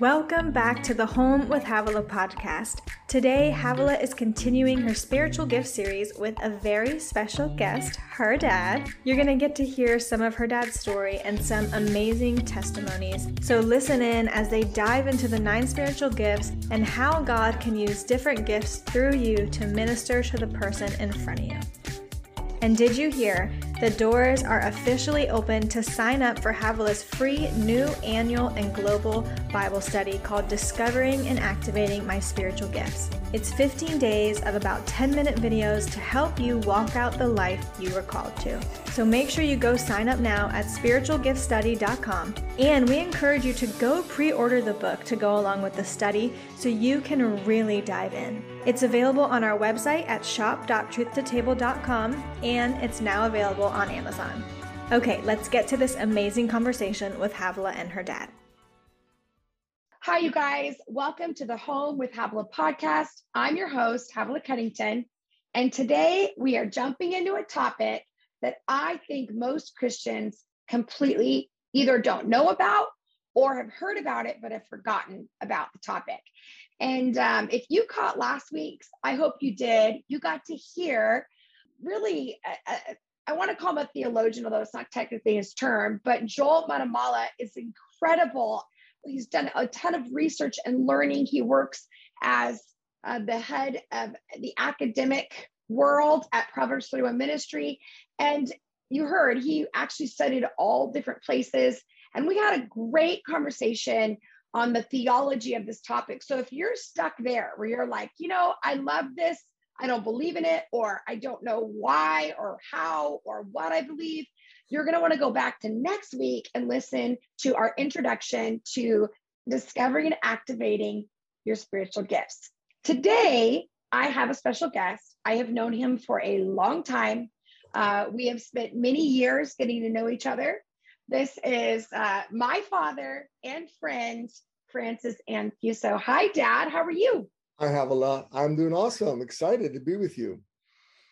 Welcome back to the Home with Havilah podcast. Today, Havilah is continuing her spiritual gift series with a very special guest, her dad. You're going to get to hear some of her dad's story and some amazing testimonies. So, listen in as they dive into the nine spiritual gifts and how God can use different gifts through you to minister to the person in front of you. And did you hear? The doors are officially open to sign up for Havilah's free new annual and global Bible study called Discovering and Activating My Spiritual Gifts. It's 15 days of about 10 minute videos to help you walk out the life you were called to. So make sure you go sign up now at spiritualgiftstudy.com. And we encourage you to go pre order the book to go along with the study so you can really dive in. It's available on our website at shop.truthtotable.com and it's now available on Amazon. Okay, let's get to this amazing conversation with Havilah and her dad. Hi, you guys. Welcome to the Home with Havilah podcast. I'm your host, Havilah Cunnington. And today we are jumping into a topic that I think most Christians completely either don't know about or have heard about it, but have forgotten about the topic. And um, if you caught last week's, I hope you did, you got to hear really, a, a, I want to call him a theologian, although it's not technically his term, but Joel Muddamalle is incredible. He's done a ton of research and learning. He works as uh, the head of the academic world at Proverbs 31 Ministry. And you heard he actually studied all different places. And we had a great conversation on the theology of this topic. So if you're stuck there where you're like, you know, I love this, I don't believe in it, or I don't know why or how or what I believe, you're going to want to go back to next week and listen to our introduction to discovering and activating your spiritual gifts. Today, I have a special guest. I have known him for a long time. Uh, we have spent many years getting to know each other. This is uh, my father and friend, Francis Anfuso. Hi, Dad. How are you? I have a lot. I'm doing awesome. Excited to be with you.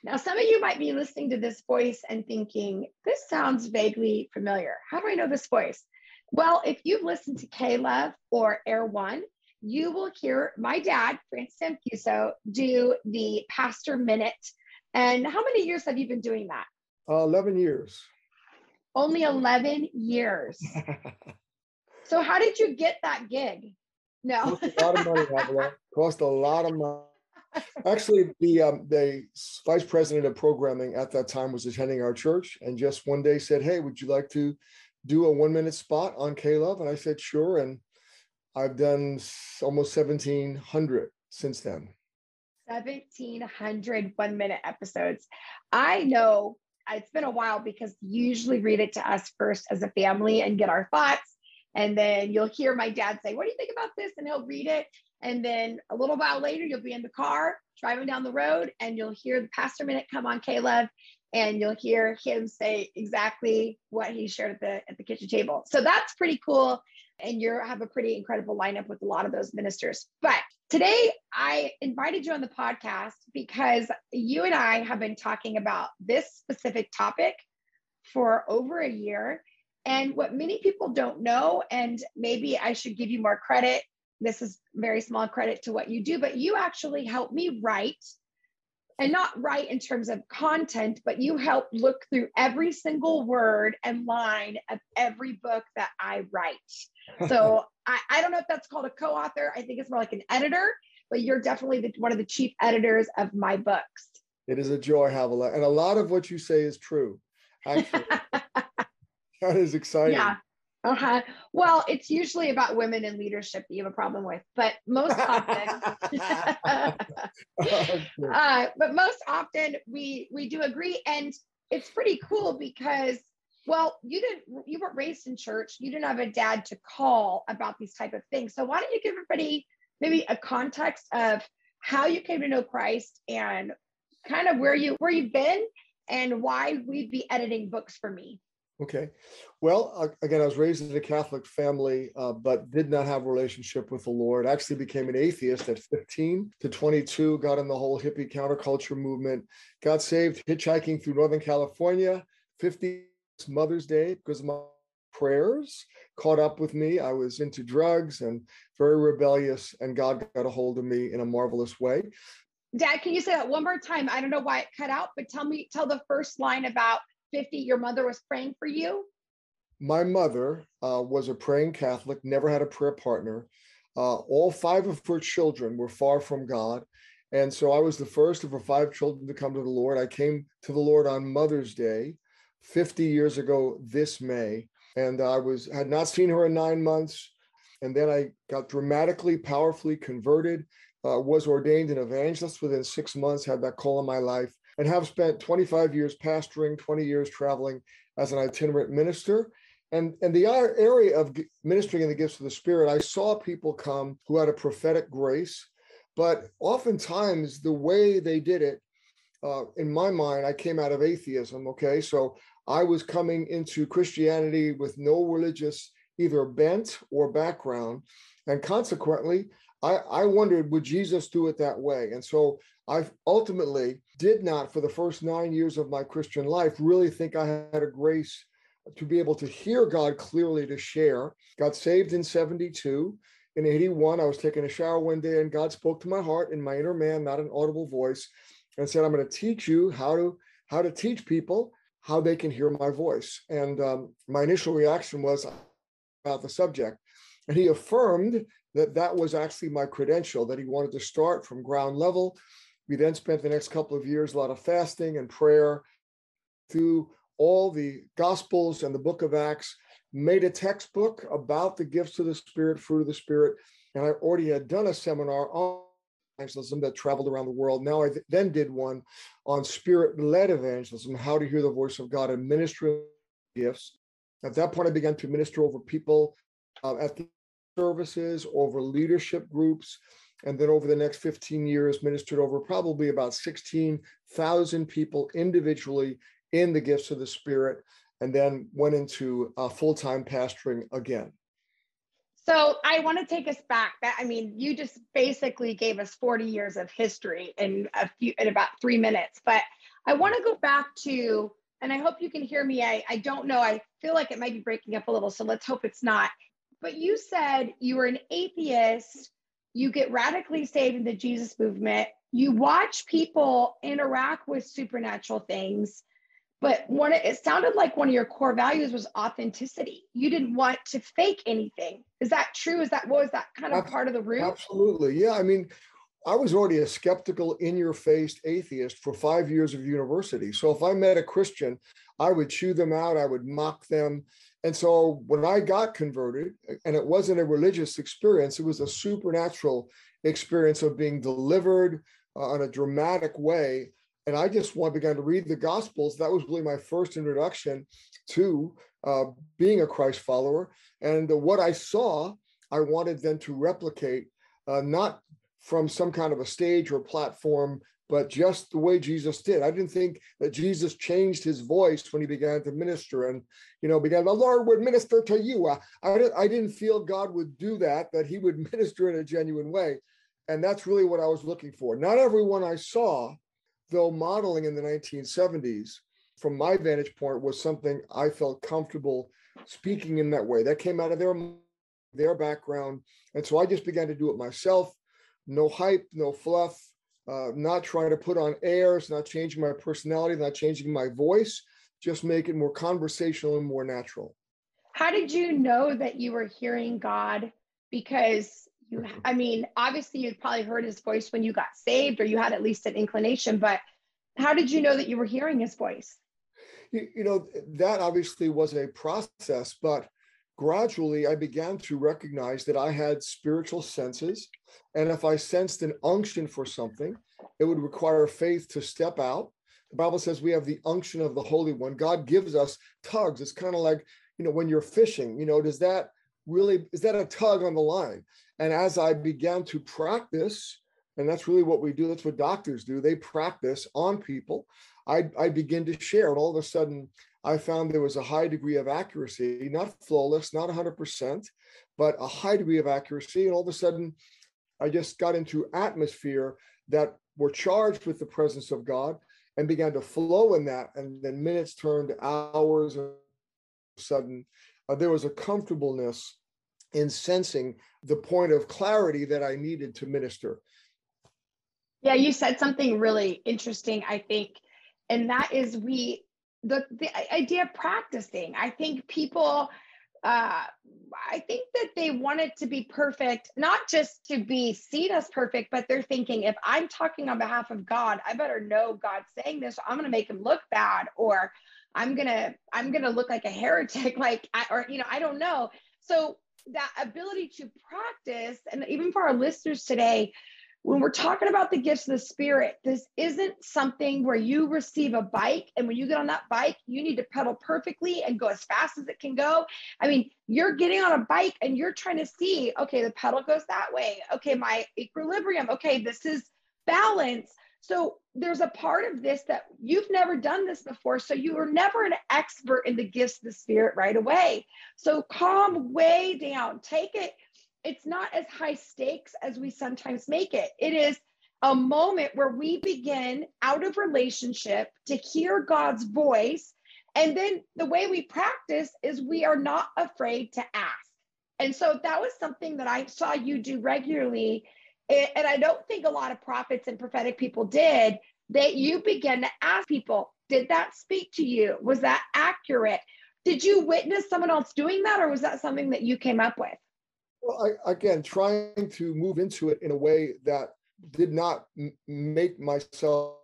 Now, some of you might be listening to this voice and thinking, this sounds vaguely familiar. How do I know this voice? Well, if you've listened to K-Love or Air One, you will hear my dad, Francis Anfuso, do the Pastor Minute. And how many years have you been doing that? Uh, 11 years. Only 11 years. so, how did you get that gig? No. Cost a lot of money. Cost a lot of money. Actually, the um, the vice president of programming at that time was attending our church, and just one day said, "Hey, would you like to do a one minute spot on K Love?" And I said, "Sure." And I've done almost 1,700 since then. 1,700 one minute episodes. I know it's been a while because you usually read it to us first as a family and get our thoughts. And then you'll hear my dad say, What do you think about this? And he'll read it. And then a little while later, you'll be in the car driving down the road and you'll hear the pastor minute come on K-Love and you'll hear him say exactly what he shared at the at the kitchen table. So that's pretty cool. And you have a pretty incredible lineup with a lot of those ministers. But today I invited you on the podcast because you and I have been talking about this specific topic for over a year. And what many people don't know, and maybe I should give you more credit. This is very small credit to what you do, but you actually helped me write and not write in terms of content, but you help look through every single word and line of every book that I write. So I, I don't know if that's called a co-author. I think it's more like an editor, but you're definitely the, one of the chief editors of my books. It is a joy, Havilah. And a lot of what you say is true. Actually, that is exciting. Yeah. Uh-huh. Well, it's usually about women in leadership that you have a problem with, but most often, uh, but most often we we do agree, and it's pretty cool because, well, you didn't you weren't raised in church, you didn't have a dad to call about these type of things. So why don't you give everybody maybe a context of how you came to know Christ and kind of where you where you've been and why we'd be editing books for me. Okay. Well, again, I was raised in a Catholic family, uh, but did not have a relationship with the Lord. Actually became an atheist at 15 to 22, got in the whole hippie counterculture movement, got saved hitchhiking through Northern California. 50 Mother's Day because my prayers caught up with me. I was into drugs and very rebellious, and God got a hold of me in a marvelous way. Dad, can you say that one more time? I don't know why it cut out, but tell me, tell the first line about 50. Your mother was praying for you. My mother uh, was a praying Catholic, never had a prayer partner. Uh, all five of her children were far from God. And so I was the first of her five children to come to the Lord. I came to the Lord on Mother's Day 50 years ago this May. And I was had not seen her in nine months. And then I got dramatically, powerfully converted, uh, was ordained an evangelist within six months, had that call in my life, and have spent 25 years pastoring, 20 years traveling as an itinerant minister. And, and the area of ministering in the gifts of the Spirit, I saw people come who had a prophetic grace, but oftentimes the way they did it, uh, in my mind, I came out of atheism. Okay. So I was coming into Christianity with no religious either bent or background. And consequently, I, I wondered, would Jesus do it that way? And so I ultimately did not, for the first nine years of my Christian life, really think I had a grace to be able to hear God clearly to share. Got saved in 72. In 81, I was taking a shower one day and God spoke to my heart in my inner man, not an audible voice, and said, I'm going to teach you how to how to teach people how they can hear my voice. And um, my initial reaction was about the subject. And he affirmed that that was actually my credential, that he wanted to start from ground level. We then spent the next couple of years a lot of fasting and prayer through all the Gospels and the book of Acts, made a textbook about the gifts of the Spirit, fruit of the Spirit. And I already had done a seminar on evangelism that traveled around the world. Now I th- then did one on spirit led evangelism, how to hear the voice of God and ministry gifts. At that point, I began to minister over people uh, at the services, over leadership groups, and then over the next 15 years, ministered over probably about 16,000 people individually in the gifts of the Spirit, and then went into uh, full time pastoring again. So I want to take us back. That I mean, you just basically gave us 40 years of history in a few in about three minutes. But I want to go back to, and I hope you can hear me. I, I don't know. I feel like it might be breaking up a little. So let's hope it's not. But you said you were an atheist, you get radically saved in the Jesus movement, you watch people interact with supernatural things but one it sounded like one of your core values was authenticity. You didn't want to fake anything. Is that true? Is that what was that kind of part of the root? absolutely. Yeah i mean i was already a skeptical in your face atheist for five years of university. So if i met a christian i would chew them out. I would mock them and so when i got converted and it wasn't a religious experience it was a supernatural experience of being delivered uh, in a dramatic way and I just want began to read the Gospels. That was really my first introduction to uh, being a Christ follower. And what I saw, I wanted then to replicate, uh, not from some kind of a stage or platform, but just the way Jesus did. I didn't think that Jesus changed his voice when he began to minister and, you know, began, the Lord would minister to you. I, I, I didn't feel God would do that, that he would minister in a genuine way. And that's really what I was looking for. Not everyone I saw though modeling in the 1970s, from my vantage point, was something I felt comfortable speaking in that way. That came out of their their background, and so I just began to do it myself. No hype, no fluff, uh, not trying to put on airs, not changing my personality, not changing my voice, just make it more conversational and more natural. How did you know that you were hearing God? Because you i mean obviously you'd probably heard his voice when you got saved or you had at least an inclination but how did you know that you were hearing his voice you, you know that obviously was a process but gradually i began to recognize that i had spiritual senses and if i sensed an unction for something it would require faith to step out. The bible says we have the unction of the holy one. God gives us tugs. It's kind of like you know when you're fishing you know does that really is that a tug on the line? And as i began to practice and that's really what we do that's what doctors do they practice on people i i begin to share. And all of a sudden i found there was a high degree of accuracy not flawless not 100% but a high degree of accuracy. And all of a sudden i just got into atmosphere that were charged with the presence of god and began to flow in that. And then minutes turned to hours sudden, uh, there was a comfortableness in sensing the point of clarity that I needed to minister. Yeah, you said something really interesting, I think, and that is we the the idea of practicing. I think people uh, I think that they want it to be perfect, not just to be seen as perfect, but they're thinking if I'm talking on behalf of God, I better know God's saying this. I'm going to make him look bad, or I'm gonna I'm gonna look like a heretic, like I, or you know I don't know. So that ability to practice, and even for our listeners today, when we're talking about the gifts of the spirit, this isn't something where you receive a bike and when you get on that bike, you need to pedal perfectly and go as fast as it can go. I mean, you're getting on a bike and you're trying to see, okay, the pedal goes that way. Okay, my equilibrium. Okay, this is balance. So there's a part of this that you've never done this before. So you are never an expert in the gifts of the spirit right away. So calm way down, take it it's not as high stakes as we sometimes make it. It is a moment where we begin out of relationship to hear God's voice. And then the way we practice is we are not afraid to ask. And so that was something that I saw you do regularly. And I don't think a lot of prophets and prophetic people did. That you begin to ask people, did that speak to you? Was that accurate? Did you witness someone else doing that, or was that something that you came up with? Well, I, again, trying to move into it in a way that did not m- make myself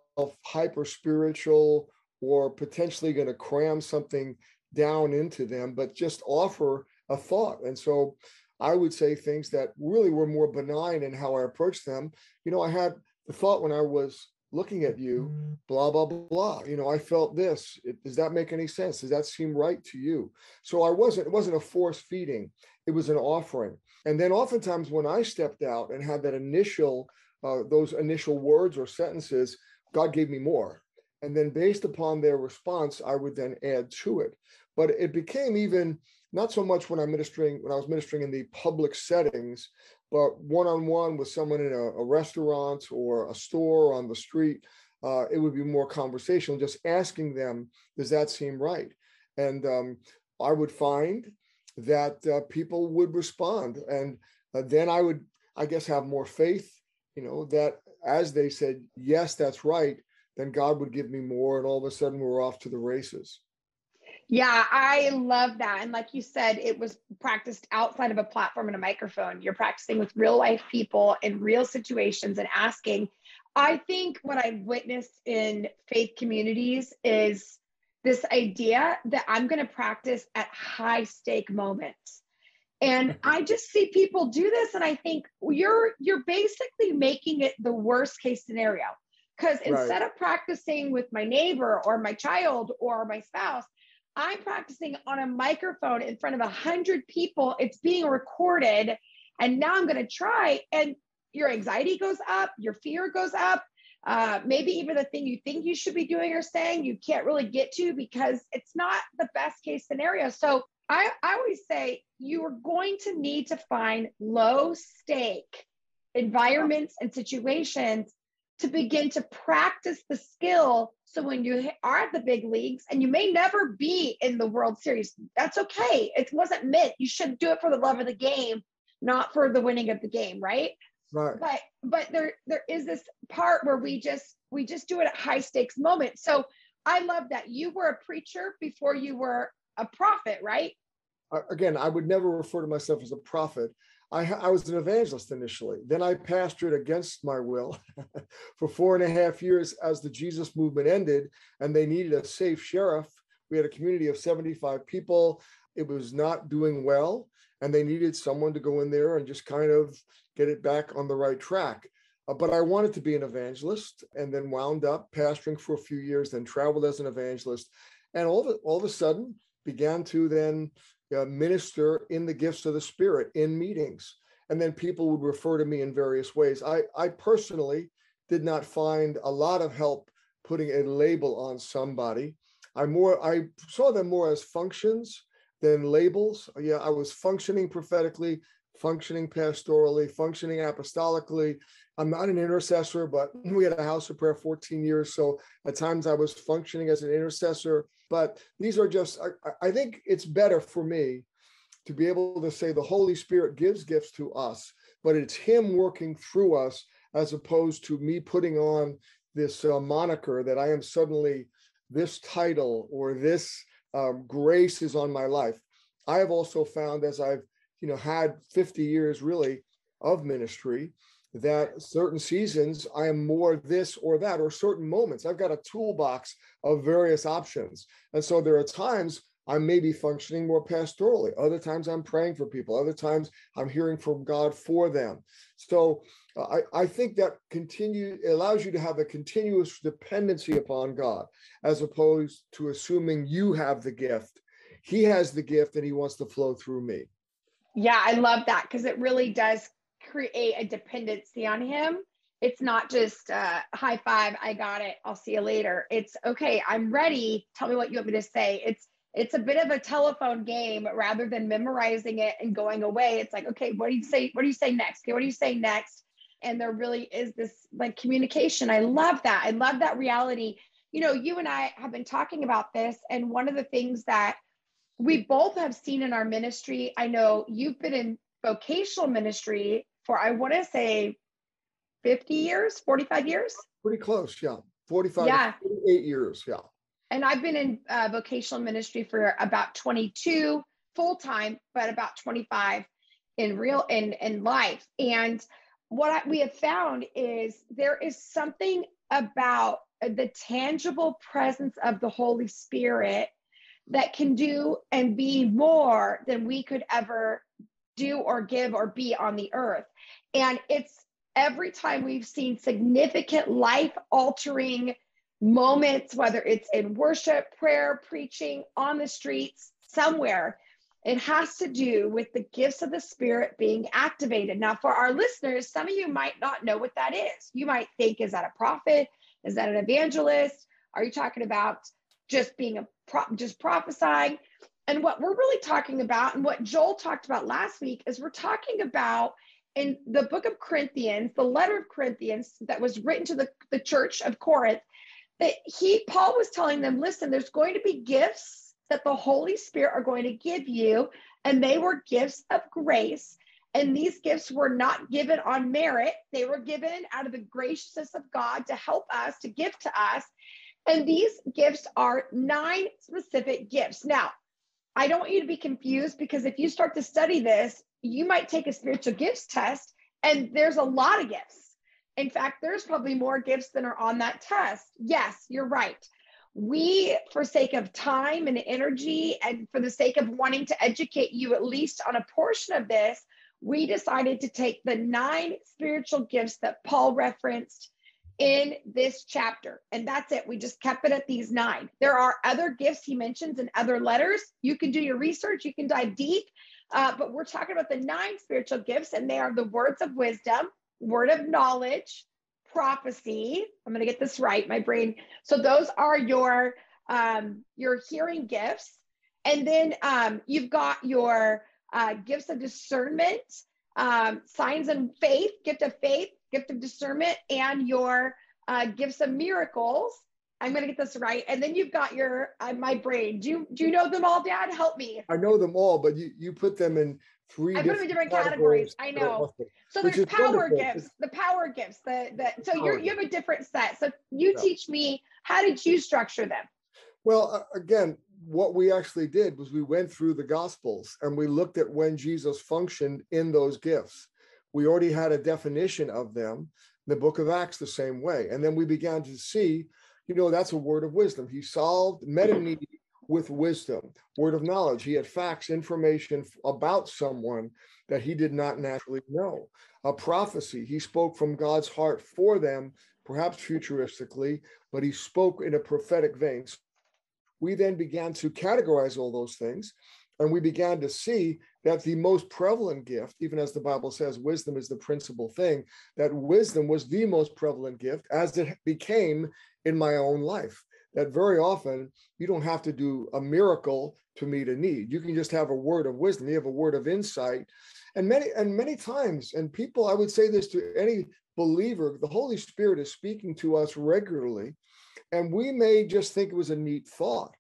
hyper spiritual or potentially going to cram something down into them, but just offer a thought. And so I would say things that really were more benign in how I approached them. You know, I had the thought when I was looking at you, blah, blah, blah. You know, I felt this. It, does that make any sense? Does that seem right to you? So I wasn't, it wasn't a force feeding, it was an offering. And then oftentimes when I stepped out and had that initial, uh, those initial words or sentences, God gave me more. And then based upon their response, I would then add to it. But it became even not so much when I'm ministering, when I was ministering in the public settings, but one-on-one with someone in a, a restaurant or a store or on the street, uh, it would be more conversational, just asking them, does that seem right? And um, I would find that uh, people would respond. And uh, then I would, I guess, have more faith, you know, that as they said, yes, that's right, then God would give me more. And all of a sudden we're off to the races. Yeah, I love that. And like you said, it was practiced outside of a platform and a microphone. You're practicing with real life people in real situations and asking. I think what I've witnessed in faith communities is this idea that I'm going to practice at high stake moments. And I just see people do this and I think you're you're basically making it the worst case scenario. Cuz right. instead of practicing with my neighbor or my child or my spouse, I'm practicing on a microphone in front of a hundred people. It's being recorded. And now I'm going to try. And your anxiety goes up, your fear goes up, uh, maybe even the thing you think you should be doing or saying you can't really get to because it's not the best case scenario. So I, I always say you are going to need to find low stake environments and situations to begin to practice the skill. So when you are at the big leagues and you may never be in the World Series, that's okay. It wasn't meant. You should do it for the love of the game, not for the winning of the game, right? Right. But but there there is this part where we just we just do it at high stakes moments. So I love that you were a preacher before you were a prophet, right? Again, I would never refer to myself as a prophet. I, I was an evangelist initially. Then I pastored against my will for four and a half years as the Jesus movement ended and they needed a safe sheriff. We had a community of 75 people. It was not doing well and they needed someone to go in there and just kind of get it back on the right track. Uh, but I wanted to be an evangelist and then wound up pastoring for a few years, then traveled as an evangelist. And all of, all of a sudden began to then uh, minister in the gifts of the Spirit in meetings. And then people would refer to me in various ways. I, I personally did not find a lot of help putting a label on somebody. I more I saw them more as functions than labels. Yeah, I was functioning prophetically, functioning pastorally, functioning apostolically. I'm not an intercessor, but we had a house of prayer 14 years. So at times I was functioning as an intercessor. But these are just, I, I think it's better for me to be able to say the Holy Spirit gives gifts to us, but it's Him working through us as opposed to me putting on this uh, moniker that I am suddenly this title or this um, grace is on my life. I have also found as I've you know had 50 years really of ministry that certain seasons I am more this or that, or certain moments. I've got a toolbox of various options. And so there are times I may be functioning more pastorally. Other times I'm praying for people. Other times I'm hearing from God for them. So uh, I, I think that continue allows you to have a continuous dependency upon God as opposed to assuming you have the gift. He has the gift and he wants to flow through me. Yeah, I love that because it really does create a dependency on him. It's not just uh, high five, I got it, I'll see you later. It's okay, I'm ready. Tell me what you want me to say. It's it's a bit of a telephone game rather than memorizing it and going away. It's like, okay, what do you say? What do you say next? Okay, what do you say next? And there really is this like communication. I love that. I love that reality. You know, you and I have been talking about this, and one of the things that we both have seen in our ministry, I know you've been in vocational ministry for, I want to say 50 years, 45 years. Pretty close, yeah. 45, yeah. 48 years, yeah and I've been in uh, vocational ministry for about 22 full time, but about 25 in real in in life. And what I, we have found is there is something about the tangible presence of the Holy Spirit that can do and be more than we could ever do or give or be on the earth. And it's every time we've seen significant life altering moments, whether it's in worship, prayer, preaching, on the streets, somewhere. It has to do with the gifts of the Spirit being activated. Now, for our listeners, some of you might not know what that is. You might think, is that a prophet? Is that an evangelist? Are you talking about just being a pro- just prophesying? And what we're really talking about, and what Joel talked about last week, is we're talking about in the book of Corinthians, the letter of Corinthians that was written to the, the church of Corinth, that he Paul was telling them, listen, there's going to be gifts that the Holy Spirit are going to give you, and they were gifts of grace. And these gifts were not given on merit, they were given out of the graciousness of God to help us, to give to us. And these gifts are nine specific gifts. Now, I don't want you to be confused because if you start to study this, you might take a spiritual gifts test, and there's a lot of gifts. In fact, there's probably more gifts than are on that test. Yes, you're right. We, for sake of time and energy, and for the sake of wanting to educate you at least on a portion of this, we decided to take the nine spiritual gifts that Paul referenced in this chapter. And that's it. We just kept it at these nine. There are other gifts he mentions in other letters. You can do your research, you can dive deep. Uh, but we're talking about the nine spiritual gifts, and they are the words of wisdom, word of knowledge, prophecy. I'm going to get this right. My brain. So those are your um, your hearing gifts, and then um, you've got your uh, gifts of discernment, um, signs and faith, gift of faith, gift of discernment, and your uh, gifts of miracles. I'm going to get this right. And then you've got your uh, my brain. Do you do you know them all, Dad? Help me. I know them all, but you you put them in three. I put them in different categories. I know. So there's power gifts, the power gifts, the the. So you you have a different set. So you yeah. teach me how did you structure them? Well, uh, again, what we actually did was we went through the Gospels and we looked at when Jesus functioned in those gifts. We already had a definition of them. The book of Acts, the same way. And then we began to see, you know, that's a word of wisdom. He solved, met a need with wisdom, word of knowledge. He had facts, information about someone that he did not naturally know. A prophecy, he spoke from God's heart for them, perhaps futuristically, but he spoke in a prophetic vein. We then began to categorize all those things, and we began to see that the most prevalent gift, even as the Bible says, wisdom is the principal thing, that wisdom was the most prevalent gift as it became in my own life that very often you don't have to do a miracle to meet a need. You can just have a word of wisdom. You have a word of insight. And many and many times, and people, I would say this to any believer, the Holy Spirit is speaking to us regularly. And we may just think it was a neat thought.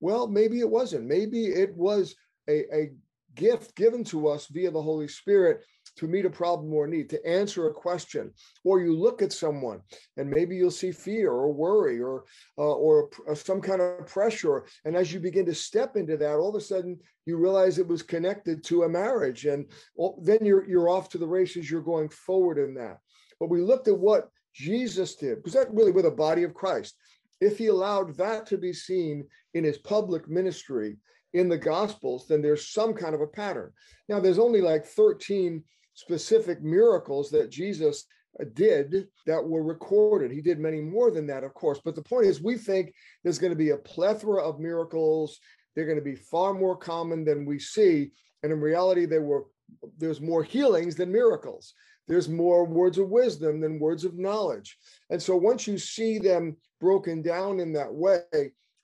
Well, maybe it wasn't. Maybe it was a, a gift given to us via the Holy Spirit to meet a problem or need, to answer a question, or you look at someone and maybe you'll see fear or worry or uh, or uh, some kind of pressure, and as you begin to step into that, all of a sudden you realize it was connected to a marriage, and then you're you're off to the races. You're going forward in that. But we looked at what Jesus did, because that really with the body of Christ. If he allowed that to be seen in his public ministry in the Gospels, then there's some kind of a pattern. Now, there's only like 13 specific miracles that Jesus uh, did that were recorded. He did many more than that, of course. But the point is, we think there's going to be a plethora of miracles. They're going to be far more common than we see. And in reality, there were there's more healings than miracles. There's more words of wisdom than words of knowledge. And so once you see them broken down in that way,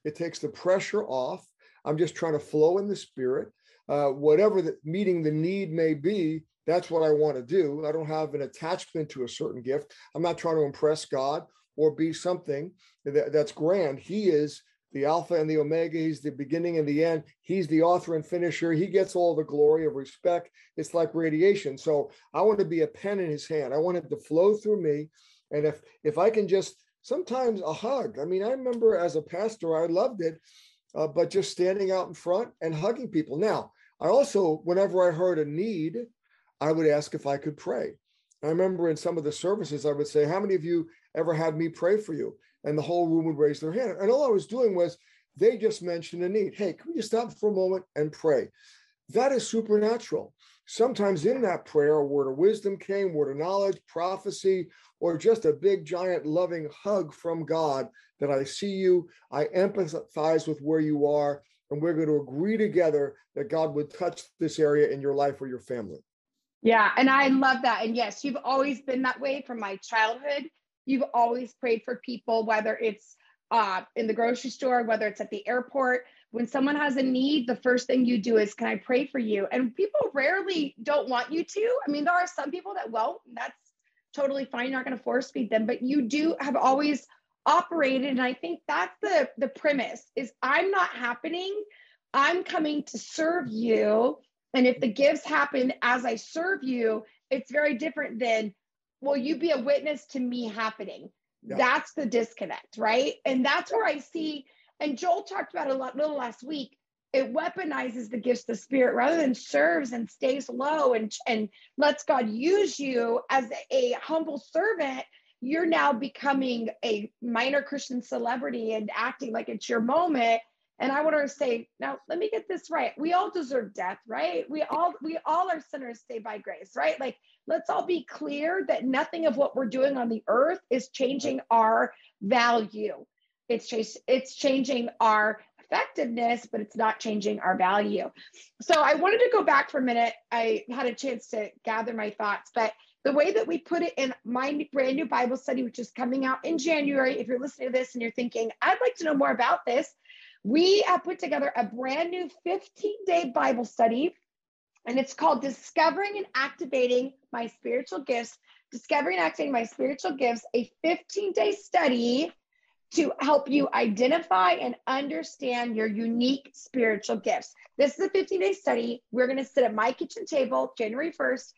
it takes the pressure off. I'm just trying to flow in the spirit. Uh, whatever the meeting the need may be, that's what I want to do. I don't have an attachment to a certain gift. I'm not trying to impress God or be something that, that's grand. He is the Alpha and the Omega. He's the beginning and the end. He's the author and finisher. He gets all the glory of respect. It's like radiation. So I want to be a pen in his hand. I want it to flow through me. And if if I can just sometimes a hug. I mean, I remember as a pastor, I loved it, uh, but just standing out in front and hugging people. Now, I also, whenever I heard a need, I would ask if I could pray. I remember in some of the services, I would say, How many of you ever had me pray for you? And the whole room would raise their hand. And all I was doing was they just mentioned a need. Hey, can we just stop for a moment and pray? That is supernatural. Sometimes in that prayer, a word of wisdom came, word of knowledge, prophecy, or just a big, giant, loving hug from God that I see you, I empathize with where you are, and we're going to agree together that God would touch this area in your life or your family. Yeah, and I love that. And yes, you've always been that way from my childhood. You've always prayed for people, whether it's uh, in the grocery store, whether it's at the airport. When someone has a need, the first thing you do is, Can I pray for you? And people rarely don't want you to. I mean, there are some people that won't. That's totally fine. You're not going to force feed them, but you do have always operated. And I think that's the, the premise is I'm not happening. I'm coming to serve you and if the gifts happen as I serve you, it's very different than, will you be a witness to me happening? Yeah. That's the disconnect, right? And that's where I see, and Joel talked about a lot, little last week. It weaponizes the gifts of the spirit rather than serves and stays low and, and lets God use you as a humble servant. You're now becoming a minor Christian celebrity and acting like it's your moment and I want to say, now let me get this right. We all deserve death, right? We all we all are sinners saved by grace, right? Like let's all be clear that nothing of what we're doing on the earth is changing our value. It's just it's changing our effectiveness, but it's not changing our value. So I wanted to go back for a minute. I had a chance to gather my thoughts, but the way that we put it in my brand new Bible study, which is coming out in January, if you're listening to this and you're thinking, I'd like to know more about this, we have put together a brand new 15 day Bible study, and it's called Discovering and Activating My Spiritual Gifts. Discovering and Activating My Spiritual Gifts, a 15 day study to help you identify and understand your unique spiritual gifts. This is a 15 day study. We're going to sit at my kitchen table January 1st.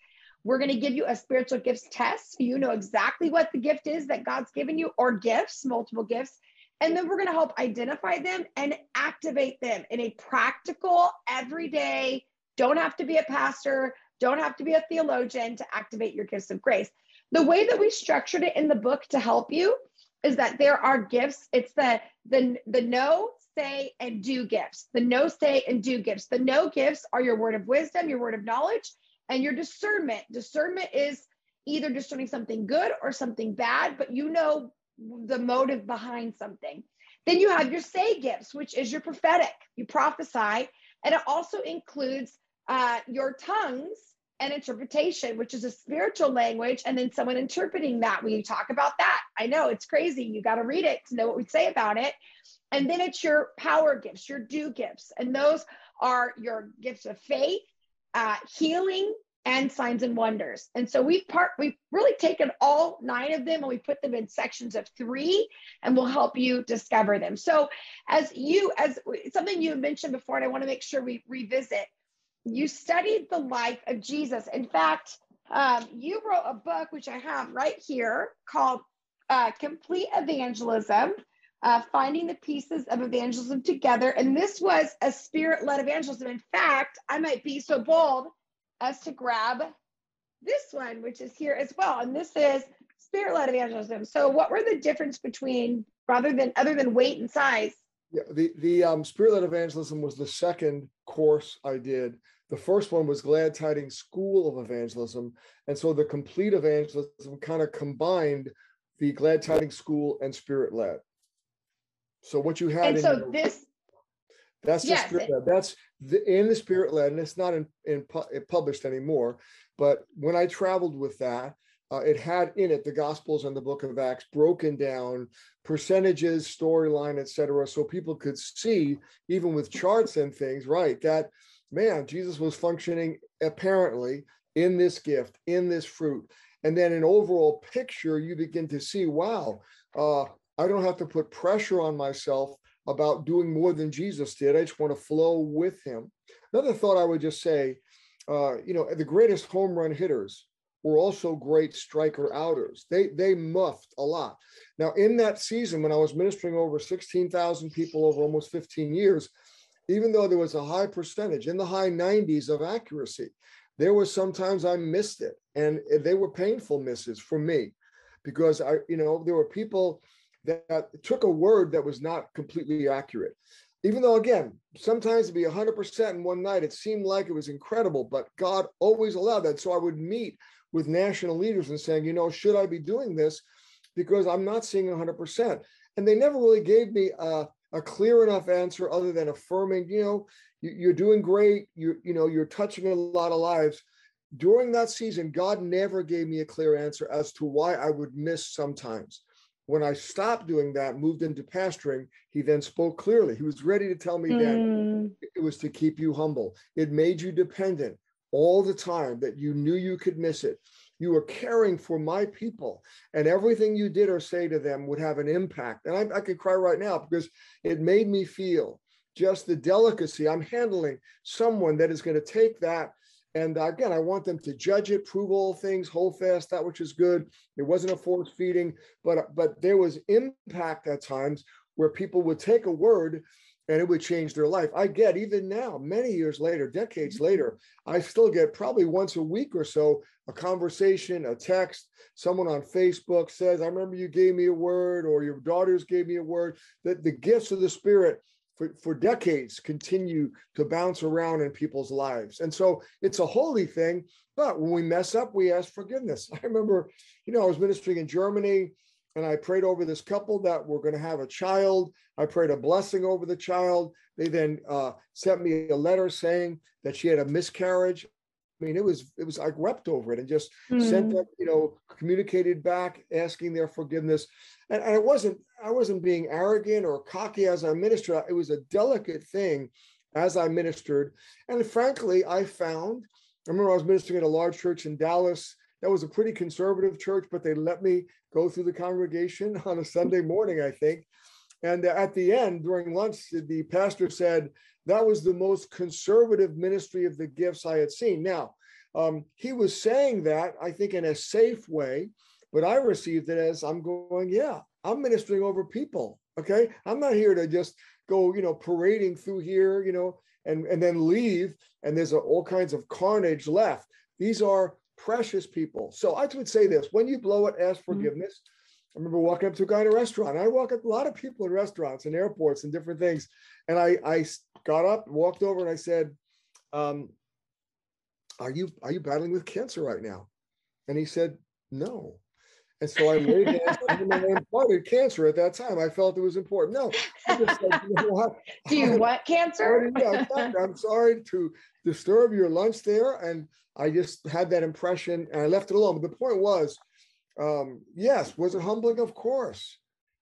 We're going to give you a spiritual gifts test so you know exactly what the gift is that God's given you, or gifts, multiple gifts. And then we're going to help identify them and activate them in a practical, everyday, don't have to be a pastor, don't have to be a theologian to activate your gifts of grace. The way that we structured it in the book to help you is that there are gifts. It's the the the know, say, and do gifts. The no, say, and do gifts. The no gifts are your word of wisdom, your word of knowledge, and your discernment. Discernment is either discerning something good or something bad, but you know the motive behind something. Then you have your say gifts, which is your prophetic. You prophesy, and it also includes uh, your tongues and interpretation, which is a spiritual language, and then someone interpreting that. We talk about that. I know it's crazy. You got to read it to know what we say about it. And then it's your power gifts, your do gifts. And those are your gifts of faith, uh, healing, and signs and wonders. And so we've part we've really taken all nine of them and we put them in sections of three, and we'll help you discover them. So as you as something you mentioned before, and I want to make sure we revisit you studied the life of Jesus. In fact, um, you wrote a book, which I have right here, called uh, Complete Evangelism uh, Finding the Pieces of Evangelism Together. And this was a spirit led evangelism. In fact, I might be so bold as to grab this one, which is here as well. And this is spirit led evangelism. So, what were the difference between, rather than other than weight and size? Yeah, the the um, spirit led evangelism was the second course I did. The first one was Glad Tidings School of Evangelism. And so the complete evangelism kind of combined the Glad Tidings School and Spirit led. So what you had and so this that's yes, spirit led. That's the, in the spirit led, and it's not in, in, in, published anymore. But when I traveled with that, uh, it had in it the Gospels and the Book of Acts broken down, percentages, storyline, etc., so people could see, even with charts and things, right? That man, Jesus was functioning apparently in this gift, in this fruit. And then an overall picture, you begin to see, wow, uh, I don't have to put pressure on myself about doing more than Jesus did. I just want to flow with him. Another thought I would just say, uh, you know, the greatest home run hitters were also great striker outers. They they muffed a lot. Now, in that season, when I was ministering over 16,000 people over almost 15 years, even though there was a high percentage in the high 90s of accuracy, there was sometimes I missed it. And they were painful misses for me because I, you know, there were people that took a word that was not completely accurate. Even though, again, sometimes to be 100% in one night, it seemed like it was incredible, but God always allowed that. So I would meet with national leaders and saying, you know, should I be doing this? Because I'm not seeing 100%. And they never really gave me a, a clear enough answer other than affirming, you know, you, are doing great. You you know, you're touching a lot of lives. During that season, God never gave me a clear answer as to why I would miss sometimes. When I stopped doing that, moved into pastoring, he then spoke clearly. He was ready to tell me mm. then it was to keep you humble. It made you dependent all the time that you knew you could miss it. You were caring for my people, and everything you did or say to them would have an impact. And I, I could cry right now because it made me feel just the delicacy. I'm handling someone that is going to take that. And again, I want them to judge it, prove all things, hold fast that which is good. It wasn't a force feeding, but but there was impact at times where people would take a word and it would change their life. I get even now, many years later, decades mm-hmm. later, I still get probably once a week or so a conversation, a text, someone on Facebook says, I remember you gave me a word, or your daughters gave me a word. That the gifts of the Spirit for, for decades continue to bounce around in people's lives. And so it's a holy thing. But when we mess up, we ask forgiveness. I remember, you know, I was ministering in Germany and I prayed over this couple that were going to have a child. I prayed a blessing over the child. They then uh, sent me a letter saying that she had a miscarriage. I mean, it was it was I wept over it and just mm. sent them, you know, communicated back asking their forgiveness. And, and, it wasn't I wasn't being arrogant or cocky as I ministered. It was a delicate thing as I ministered. And frankly, I found I remember I was ministering at a large church in Dallas that was a pretty conservative church, but they let me go through the congregation on a Sunday morning, I think. And at the end, during lunch, the pastor said, That was the most conservative ministry of the gifts I had seen. Now, um, he was saying that, I think, in a safe way, but I received it as I'm going, Yeah, I'm ministering over people. Okay. I'm not here to just go, you know, parading through here, you know, and, and then leave and there's a, all kinds of carnage left. These are precious people. So I would say this when you blow it, ask mm-hmm. forgiveness. Mm-hmm. I remember walking up to a guy in a restaurant. I walk up a lot of people in restaurants and airports and different things. And I, I got up, walked over, and I said, um, "Are you are you battling with cancer right now?" And he said, "No." And so I laid hands and imparted cancer at that time. I felt it was important. No, you know what? Do you want cancer? yeah, I'm sorry to disturb your lunch there. And I just had that impression and I left it alone. But the point was, um, yes, was it humbling? Of course.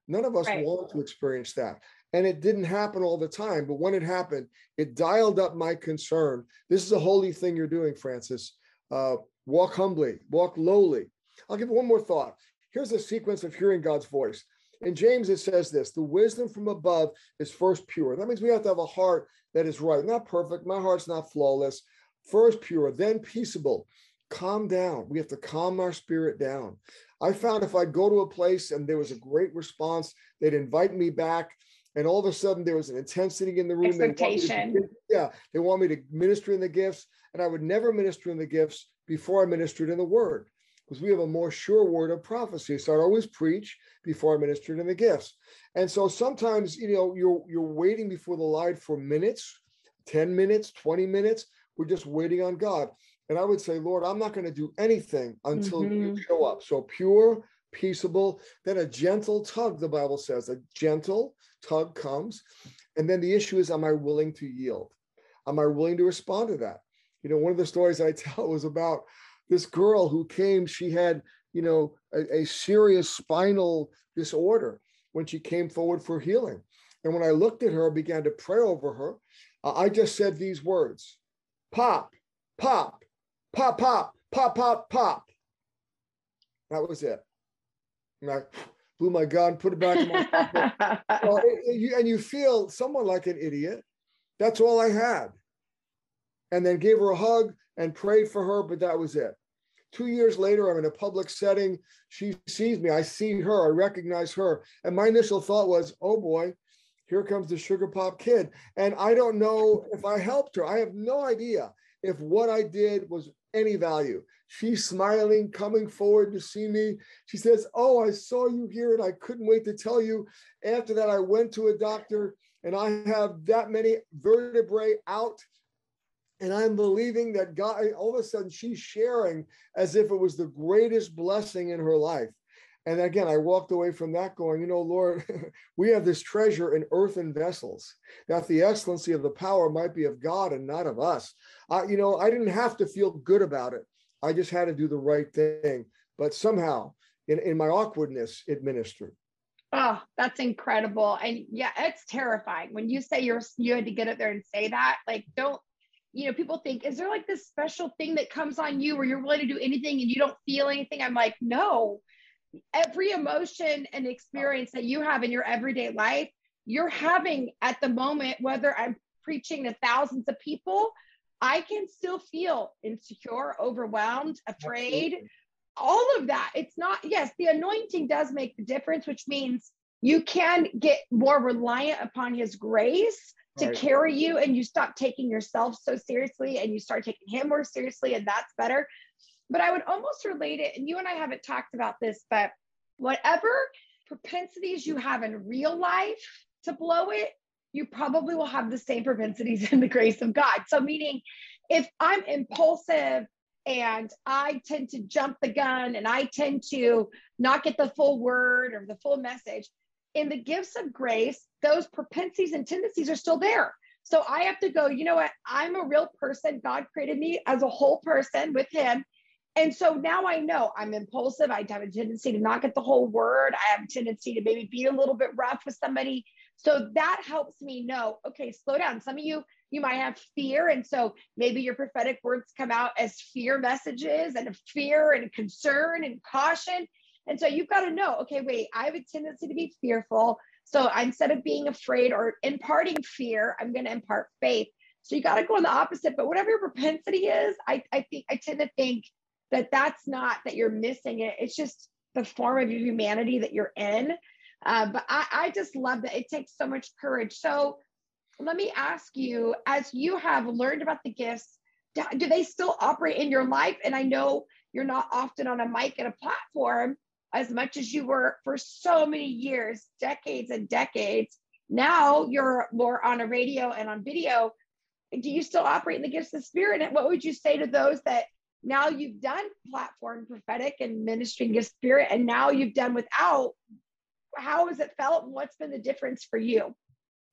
None of us right. want to experience that. And it didn't happen all the time. But when it happened, it dialed up my concern. This is a holy thing you're doing, Francis. Uh, walk humbly, walk lowly. I'll give one more thought. Here's a sequence of hearing God's voice. In James, it says this the wisdom from above is first pure. That means we have to have a heart that is right, not perfect. My heart's not flawless. First pure, then peaceable. Calm down. We have to calm our spirit down. I found if I'd go to a place and there was a great response, they'd invite me back. And all of a sudden, there was an intensity in the room. Expectation. They to, yeah, they want me to minister in the gifts, and I would never minister in the gifts before I ministered in the word because we have a more sure word of prophecy. So I'd always preach before I ministered in the gifts. And so sometimes, you know, you're you're waiting before the light for minutes, 10 minutes, 20 minutes. We're just waiting on God. And I would say, Lord, I'm not going to do anything until mm-hmm. you show up. So pure, peaceable, then a gentle tug, the Bible says, a gentle tug comes. And then the issue is, am I willing to yield? Am I willing to respond to that? You know, one of the stories I tell was about this girl who came, she had, you know, a, a serious spinal disorder when she came forward for healing. And when I looked at her, began to pray over her, uh, I just said these words pop, pop, pop, pop, pop, pop, pop. That was it. And I blew my gun, put it back in my. well, and, you, and you feel someone like an idiot. That's all I had. And then gave her a hug and prayed for her, but that was it. Two years later, I'm in a public setting. She sees me. I see her. I recognize her. And my initial thought was, oh boy, here comes the sugar pop kid. And I don't know if I helped her. I have no idea if what I did was any value. She's smiling, coming forward to see me. She says, Oh, I saw you here and I couldn't wait to tell you. After that, I went to a doctor and I have that many vertebrae out and I'm believing that God, all of a sudden, she's sharing as if it was the greatest blessing in her life. And again, I walked away from that going, you know, Lord, we have this treasure in earthen vessels, that the excellency of the power might be of God and not of us. I, you know, I didn't have to feel good about it. I just had to do the right thing. But somehow, in, in my awkwardness, it ministered. Oh, that's incredible. And yeah, it's terrifying. When you say you're you had to get up there and say that, like don't you know, people think, is there like this special thing that comes on you where you're willing to do anything and you don't feel anything? I'm like, no. Every emotion and experience that you have in your everyday life, you're having at the moment, whether I'm preaching to thousands of people, I can still feel insecure, overwhelmed, afraid, Absolutely. all of that. It's not, yes, the anointing does make the difference, which means you can get more reliant upon his grace to right. carry you and you stop taking yourself so seriously and you start taking him more seriously and that's better but i would almost relate it and you and i haven't talked about this but whatever propensities you have in real life to blow it you probably will have the same propensities in the grace of god so meaning if i'm impulsive and I tend to jump the gun and I tend to not get the full word or the full message in the gifts of grace, those propensities and tendencies are still there. So I have to go, you know what? I'm a real person. God created me as a whole person with Him. And so now I know I'm impulsive. I have a tendency to not get the whole word. I have a tendency to maybe be a little bit rough with somebody. So that helps me know, okay, slow down. Some of you, you might have fear. And so maybe your prophetic words come out as fear messages and fear and concern and caution. And so you've got to know, okay, wait, I have a tendency to be fearful. So instead of being afraid or imparting fear, I'm going to impart faith. So you got to go in the opposite. But whatever your propensity is, I, I think I tend to think that that's not that you're missing it. It's just the form of humanity that you're in. Uh, but I, I just love that it takes so much courage. So let me ask you, as you have learned about the gifts, do, they still operate in your life? And I know you're not often on a mic and a platform, as much as you were for so many years, decades and decades. Now you're more on a radio and on video. Do you still operate in the gifts of spirit? And what would you say to those that now you've done platform prophetic and ministering gift spirit, and now you've done without. How has it felt? And what's been the difference for you?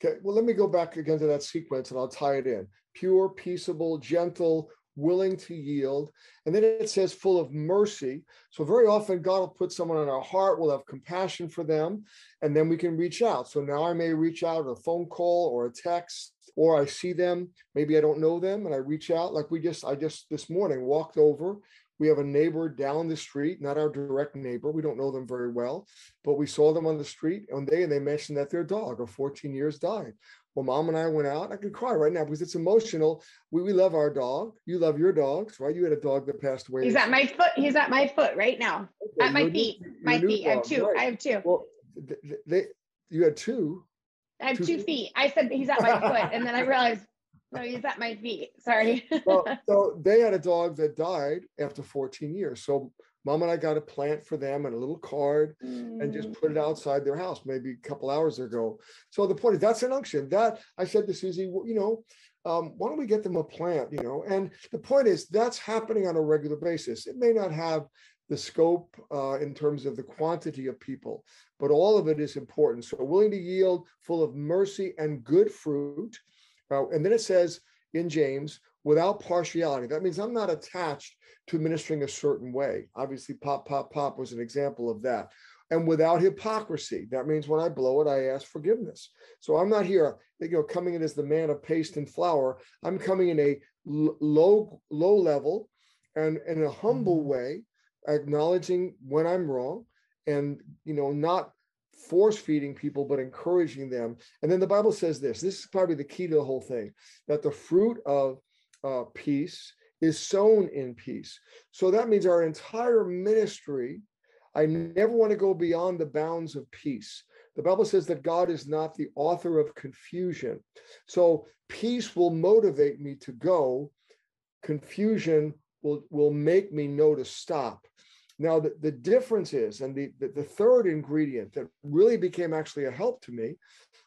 Okay, well, let me go back again to that sequence and I'll tie it in. Pure, peaceable, gentle, willing to yield. And then it says full of mercy. So very often God will put someone on our heart, we'll have compassion for them, and then we can reach out. So now I may reach out a phone call or a text, or I see them, maybe I don't know them, and I reach out. Like we just, I just this morning walked over. We have a neighbor down the street, not our direct neighbor. We don't know them very well, but we saw them on the street one day and they mentioned that their dog of 14 years died. Well, mom and I went out. I could cry right now because it's emotional. We, we love our dog. You love your dogs, right? You had a dog that passed away. He's at my foot. He's at my foot right now. Okay, at my feet. New, my feet. Dog, I have two. Right. I have two. Well, they, they, you had two. I have two, two feet. I said he's at my foot, and then I realized no, he's at my feet. Sorry. well, so they had a dog that died after 14 years. So mom and I got a plant for them and a little card mm. and just put it mm. outside their house maybe a couple hours ago. So the point is that's an unction. That I said to Susie, you know, um, why don't we get them a plant, you know? And the point is that's happening on a regular basis. It may not have the scope uh, in terms of the quantity of people, but all of it is important. So willing to yield, full of mercy and good fruit. Uh, and then it says in James, without partiality. That means I'm not attached to ministering a certain way. Obviously, pop, pop, pop was an example of that. And without hypocrisy. That means when I blow it, I ask forgiveness. So I'm not here, you know, coming in as the man of paste and flour. I'm coming in a low, low level and in a humble mm-hmm. way, acknowledging when I'm wrong and you know, not force feeding people, but encouraging them. And then the Bible says this this is probably the key to the whole thing that the fruit of uh, peace is sown in peace. So that means our entire ministry, I never want to go beyond the bounds of peace. The Bible says that God is not the author of confusion. So peace will motivate me to go, confusion will, will make me know to stop. Now, the, the difference is, and the, the, the third ingredient that really became actually a help to me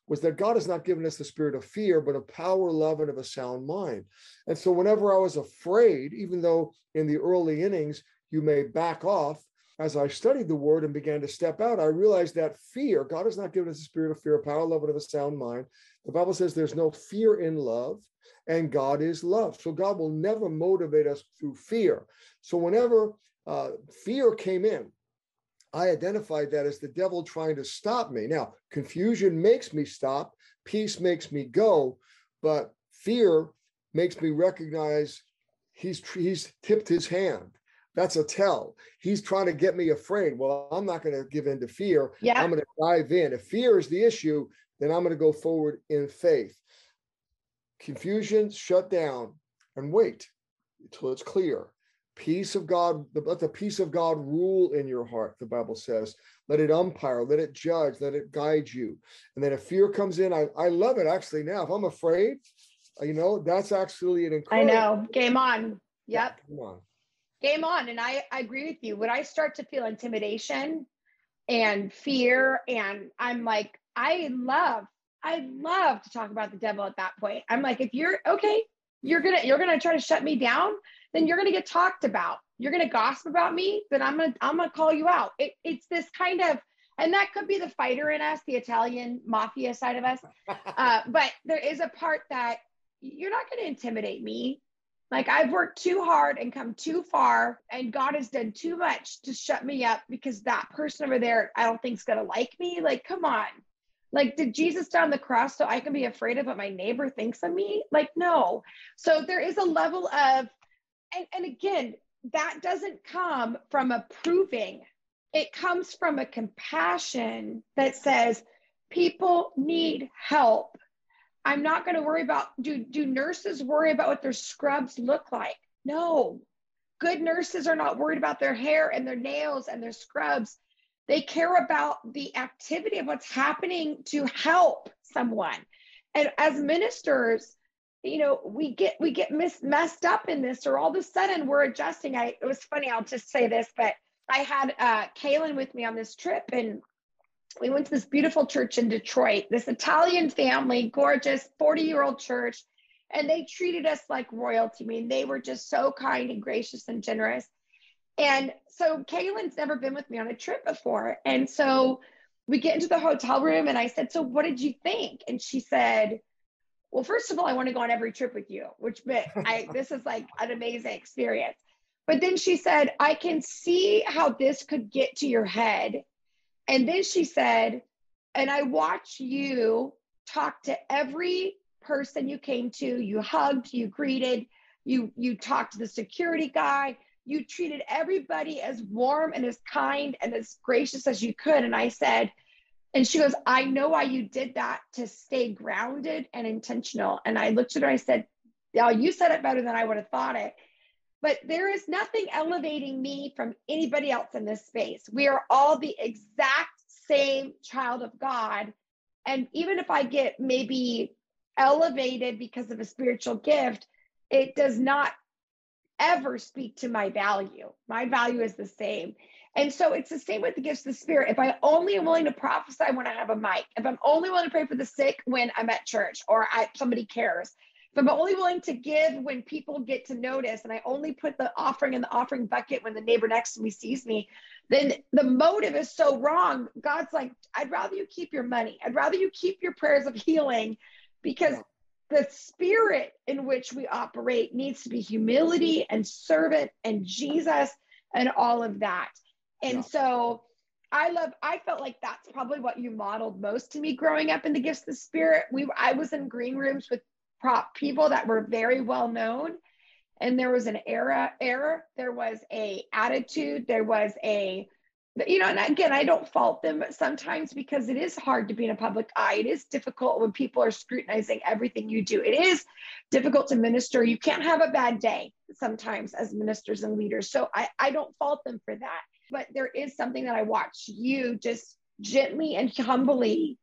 was that God has not given us the spirit of fear, but of power, love, and of a sound mind. And so, whenever I was afraid, even though in the early innings you may back off, as I studied the word and began to step out, I realized that fear, God has not given us a spirit of fear, power, love, and of a sound mind. The Bible says there's no fear in love, and God is love. So God will never motivate us through fear. So whenever uh, fear came in. I identified that as the devil trying to stop me. Now, confusion makes me stop, peace makes me go, but fear makes me recognize he's he's tipped his hand. That's a tell. He's trying to get me afraid. Well, I'm not going to give in to fear. Yeah. I'm going to dive in. If fear is the issue, then I'm going to go forward in faith. Confusion, shut down and wait until it's clear peace of God, let the peace of God rule in your heart, the Bible says. Let it umpire, let it judge, let it guide you. And then if fear comes in, I, I love it actually now. If I'm afraid, uh, you know, that's actually an incredible. I know. Game on. Yep. Game on. Game on. And I, I agree with you. When I start to feel intimidation and fear, and I'm like, I love, I love to talk about the devil at that point. I'm like, if you're okay, you're gonna, you're gonna try to shut me down then you're to get talked about. You're to gossip about me, then I'm to I'm to call you out. It, it's this kind of and that could be the fighter in us, the Italian mafia side of us. Uh, but there is a part that you're not to intimidate me. Like I've worked too hard and come too far, and God has done too much to shut me up because that person over there, I don't think is going to like me. Like, come on. Like, did Jesus die on the cross so I can be afraid of what my neighbor thinks of me? Like, no. So there is a level of and, and again, that doesn't come from approving. It comes from a compassion that says, people need help. I'm not going to worry about do do nurses worry about what their scrubs look like? No. Good nurses are not worried about their hair and their nails and their scrubs. They care about the activity of what's happening to help someone. And as ministers, you know we get we get mis- messed up in this or all of a sudden we're adjusting i it was funny i'll just say this but i had uh kaylin with me on this trip and we went to this beautiful church in detroit this italian family gorgeous 40 year old church and they treated us like royalty. I mean, they were just so kind and gracious and generous. And so Kaylin's never been with me on a trip before. And so we get into the hotel room and I said, So what did you think? And she said, Well, first of all, I want to go on every trip with you, which meant I this is like an amazing experience. But then she said, I can see how this could get to your head. And then she said, and I watch you talk to every person you came to, you hugged, you greeted, you you talked to the security guy, you treated everybody as warm and as kind and as gracious as you could. And I said, and she goes, I know why you did that to stay grounded and intentional. And I looked at her, I said, Yeah, you said it better than I would have thought it. But there is nothing elevating me from anybody else in this space. We are all the exact same child of God. And even if I get maybe elevated because of a spiritual gift, it does not ever speak to my value. My value is the same. And so it's the same with the gifts of the spirit. If I only am willing to prophesy when I have a mic, if I'm only willing to pray for the sick when I'm at church or I, somebody cares, if I'm only willing to give when people get to notice and I only put the offering in the offering bucket when the neighbor next to me sees me, then the motive is so wrong. God's like, I'd rather you keep your money. I'd rather you keep your prayers of healing because the spirit in which we operate needs to be humility and servant and Jesus and all of that. And yeah. so I love, I felt like that's probably what you modeled most to me growing up in the gifts of the spirit. We I was in green rooms with prop people that were very well known. And there was an era, error, there was a attitude, there was a you know, and again, I don't fault them but sometimes because it is hard to be in a public eye. It is difficult when people are scrutinizing everything you do. It is difficult to minister. You can't have a bad day sometimes as ministers and leaders. So I, I don't fault them for that. But there is something that I watch you just gently and humbly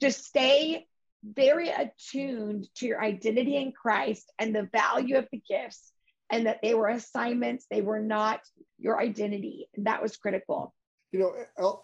just stay very attuned to your identity in Christ and the value of the gifts and that they were assignments, they were not your identity. And that was critical you know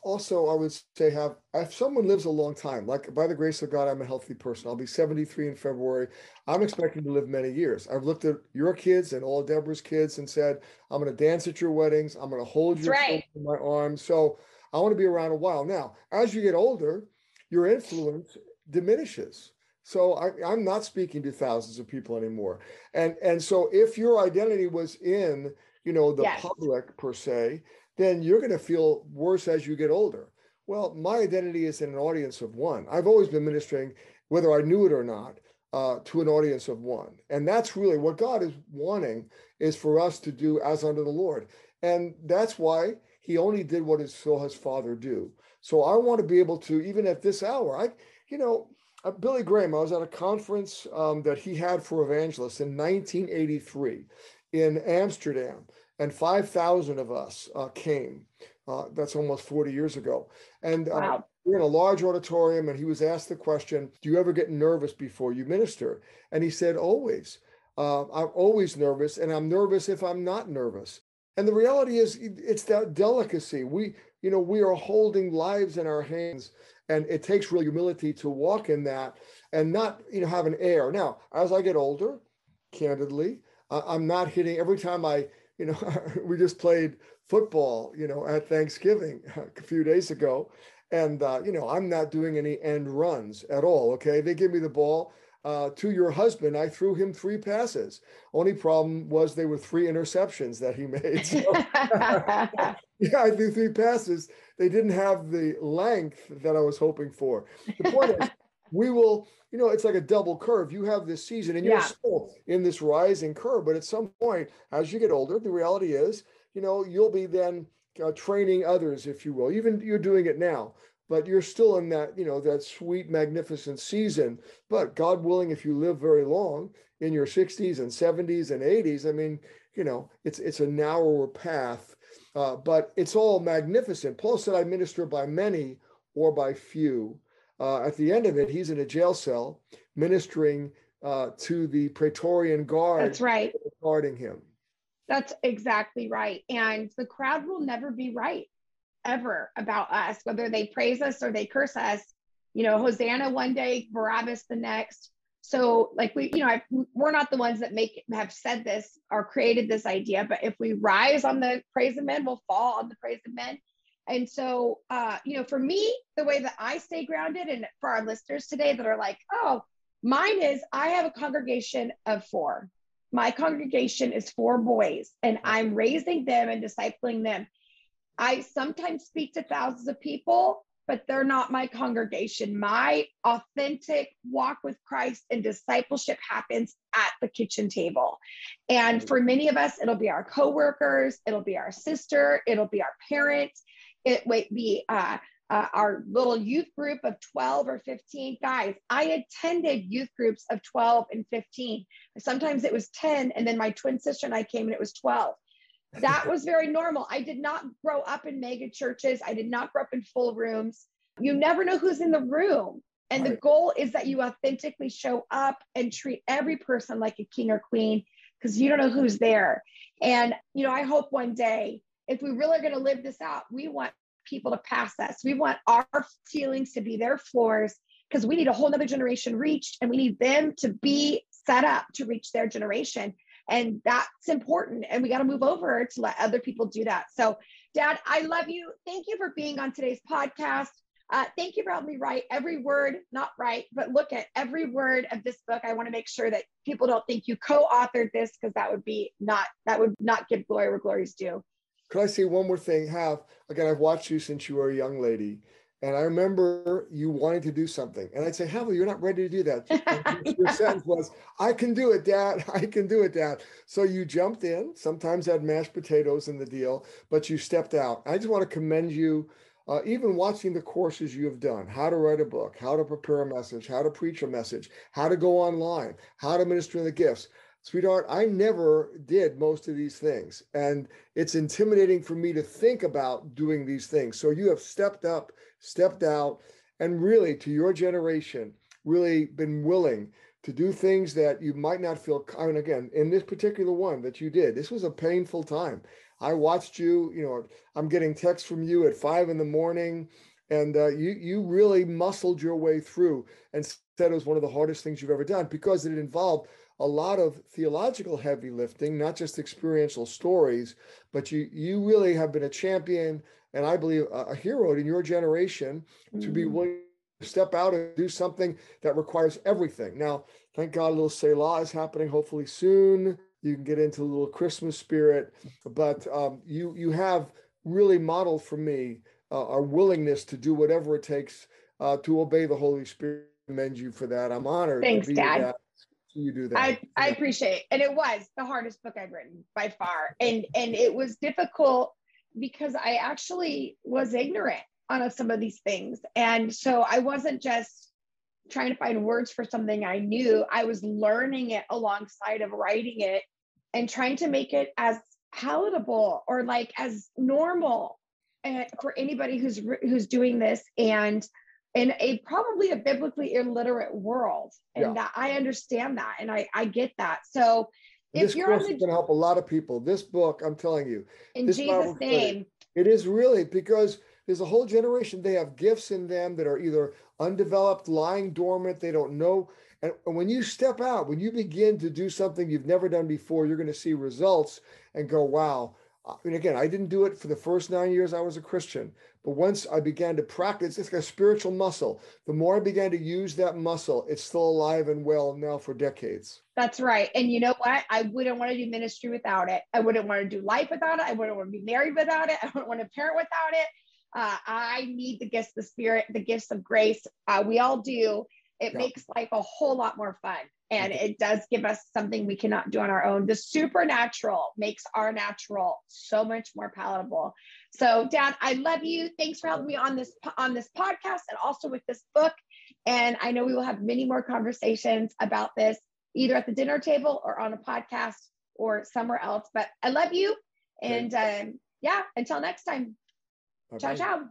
also i would say have if someone lives a long time like by the grace of god i'm a healthy person. I'll be 73 in february. I'm expecting to live many years. I've looked at your kids and all deborah's kids and said i'm going to dance at your weddings. I'm going to hold you right. in my arms. So i want to be around a while. Now as you get older your influence diminishes. So I, am not speaking to thousands of people anymore. And and so if your identity was in you know the yes. public per se then you're going to feel worse as you get older. Well, my identity is in an audience of one. I've always been ministering, whether I knew it or not, uh, to an audience of one. And that's really what God is wanting is for us to do as unto the Lord. And that's why he only did what his, saw his father do. So I want to be able to, even at this hour, I, you know, uh, Billy Graham, I was at a conference um, that he had for evangelists in 1983 in Amsterdam and 5,000 of us uh, came. Uh, that's almost 40 years ago. And uh, wow. we're in a large auditorium, and he was asked the question, Do you ever get nervous before you minister? And he said, Always. Uh, I'm always nervous, and I'm nervous if I'm not nervous. And the reality is, it's that delicacy. We, you know, we are holding lives in our hands, and it takes real humility to walk in that and not, you know, have an air. Now, as I get older, candidly, I'm not hitting every time I you know, we just played football, you know, at Thanksgiving a few days ago. And, uh, you know, I'm not doing any end runs at all. Okay. They give me the ball. Uh, to your husband, I threw him three passes. Only problem was they were three interceptions that he made. So, yeah, I threw three passes. They didn't have the length that I was hoping for. The point is, we will, you know, it's like a double curve. You have this season and you're yeah. still in this rising curve. But at some point, as you get older, the reality is, you know, you'll be then uh, training others, if you will. Even you're doing it now, but you're still in that, you know, that sweet, magnificent season. But God willing, if you live very long in your 60s and 70s and 80s, I mean, you know, it's it's a narrower path, uh, but it's all magnificent. Paul said, "I minister by many or by few." Uh, at the end of it, he's in a jail cell ministering uh, to the Praetorian Guard. That's right. Guarding him. That's exactly right. And the crowd will never be right ever about us, whether they praise us or they curse us. You know, Hosanna one day, Barabbas the next. So, like we, you know, I, we're not the ones that make have said this or created this idea, but if we rise on the praise of men, we'll fall on the praise of men. And so, uh, you know, for me, the way that I stay grounded, and for our listeners today that are like, oh, mine is I have a congregation of four. My congregation is four boys, and I'm raising them and discipling them. I sometimes speak to thousands of people, but they're not my congregation. My authentic walk with Christ and discipleship happens at the kitchen table. And for many of us, it'll be our coworkers, it'll be our sister, it'll be our parents, it might be uh, uh, our little youth group of 12 or 15 guys. I attended youth groups of 12 and 15. Sometimes it was 10, and then my twin sister and I came and it was 12. That was very normal. I did not grow up in mega churches. I did not grow up in full rooms. You never know who's in the room. And right. the goal is that you authentically show up and treat every person like a king or queen because you don't know who's there. And, you know, I hope one day, if we really are going to live this out, we want people to pass us. We want our feelings to be their floors because we need a whole nother generation reached and we need them to be set up to reach their generation. And that's important. And we got to move over to let other people do that. So, Dad, I love you. Thank you for being on today's podcast. Uh, thank you for helping me write every word, not write, but look at every word of this book. I want to make sure that people don't think you co-authored this because that would be not that would not give glory where glory's due. Could I say one more thing? Have again, I've watched you since you were a young lady, and I remember you wanting to do something. And I'd say, Heather, you're not ready to do that. your sentence was, I can do it, Dad. I can do it, Dad. So you jumped in, sometimes had mashed potatoes in the deal, but you stepped out. I just want to commend you. Uh, even watching the courses you have done, how to write a book, how to prepare a message, how to preach a message, how to go online, how to minister in the gifts. Sweetheart, I never did most of these things. And it's intimidating for me to think about doing these things. So you have stepped up stepped out, and really, to your generation, really been willing to do things that you might not feel. Mean, again, in this particular one that you did, this was a painful time. I watched you. You know, I'm getting texts from you at five in the morning, and uh, you you really muscled your way through and said it was one of the hardest things you've ever done because it involved a lot of theological heavy lifting, not just experiential stories, but you you really have been a champion and I believe a, hero in your generation mm-hmm. to be mm. willing to step out and do something that requires everything. Now, thank God, a little Selah is happening hopefully soon. You can get into a little Christmas spirit, but um, you you have really modeled for me uh, our willingness to do whatever it takes uh, to obey the Holy Spirit. Commend you for that. I'm honored. Thanks, Dad. That you do that. I, I appreciate it. And it was the hardest book I've written by far. And and it was difficult because I actually was ignorant on some of these things. And so I wasn't just trying to find words for something I knew, I was learning it alongside of writing it and trying to make it as palatable or like as normal eh, for anybody who's who's doing this and in a probably a biblically illiterate world and yeah. that I understand that and I I get that. So this course is going to help a lot of people. This book, I'm telling you, in Jesus' name, it is really because there's a whole generation. They have gifts in them that are either undeveloped, lying dormant. They don't know. And when you step out, when you begin to do something you've never done before, you're going to see results and go, "Wow, and again, I didn't do it for the first nine years I was a Christian, but once I began to practice, it's like a spiritual muscle. The more I began to use that muscle, it's still alive and well now for decades. That's right. And you know what? I wouldn't want to do ministry without it. I wouldn't want to do life without it. I wouldn't want to be married without it. I wouldn't want to parent without it. Uh, I need the gifts, the spirit, the gifts of grace. Uh, we all do. It yeah. makes life a whole lot more fun and it does give us something we cannot do on our own. The supernatural makes our natural so much more palatable. So, Dad, I love you. Thanks for helping me on this on this podcast and also with this book. And I know we will have many more conversations about this, either at the dinner table or on a podcast or somewhere else. But I love you, and um, yeah, until next time. Bye-bye. Ciao, ciao.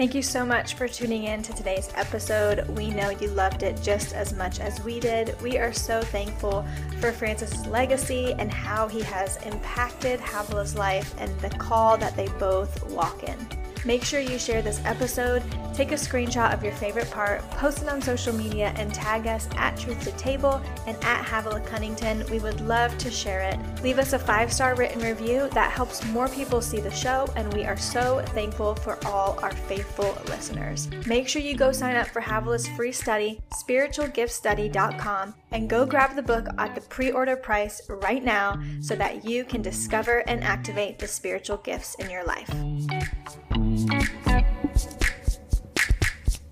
Thank you so much for tuning in to today's episode. We know you loved it just as much as we did. We are so thankful for Francis's legacy and how he has impacted Havilah's life and the call that they both walk in. Make sure you share this episode, take a screenshot of your favorite part, post it on social media, and tag us at Truth to Table and at Havilah Cunnington. We would love to share it. Leave us a five star written review that helps more people see the show, and we are so thankful for all our faithful listeners. Make sure you go sign up for Havilah's free study, spiritualgiftstudy.com, and go grab the book at the pre order price right now so that you can discover and activate the spiritual gifts in your life.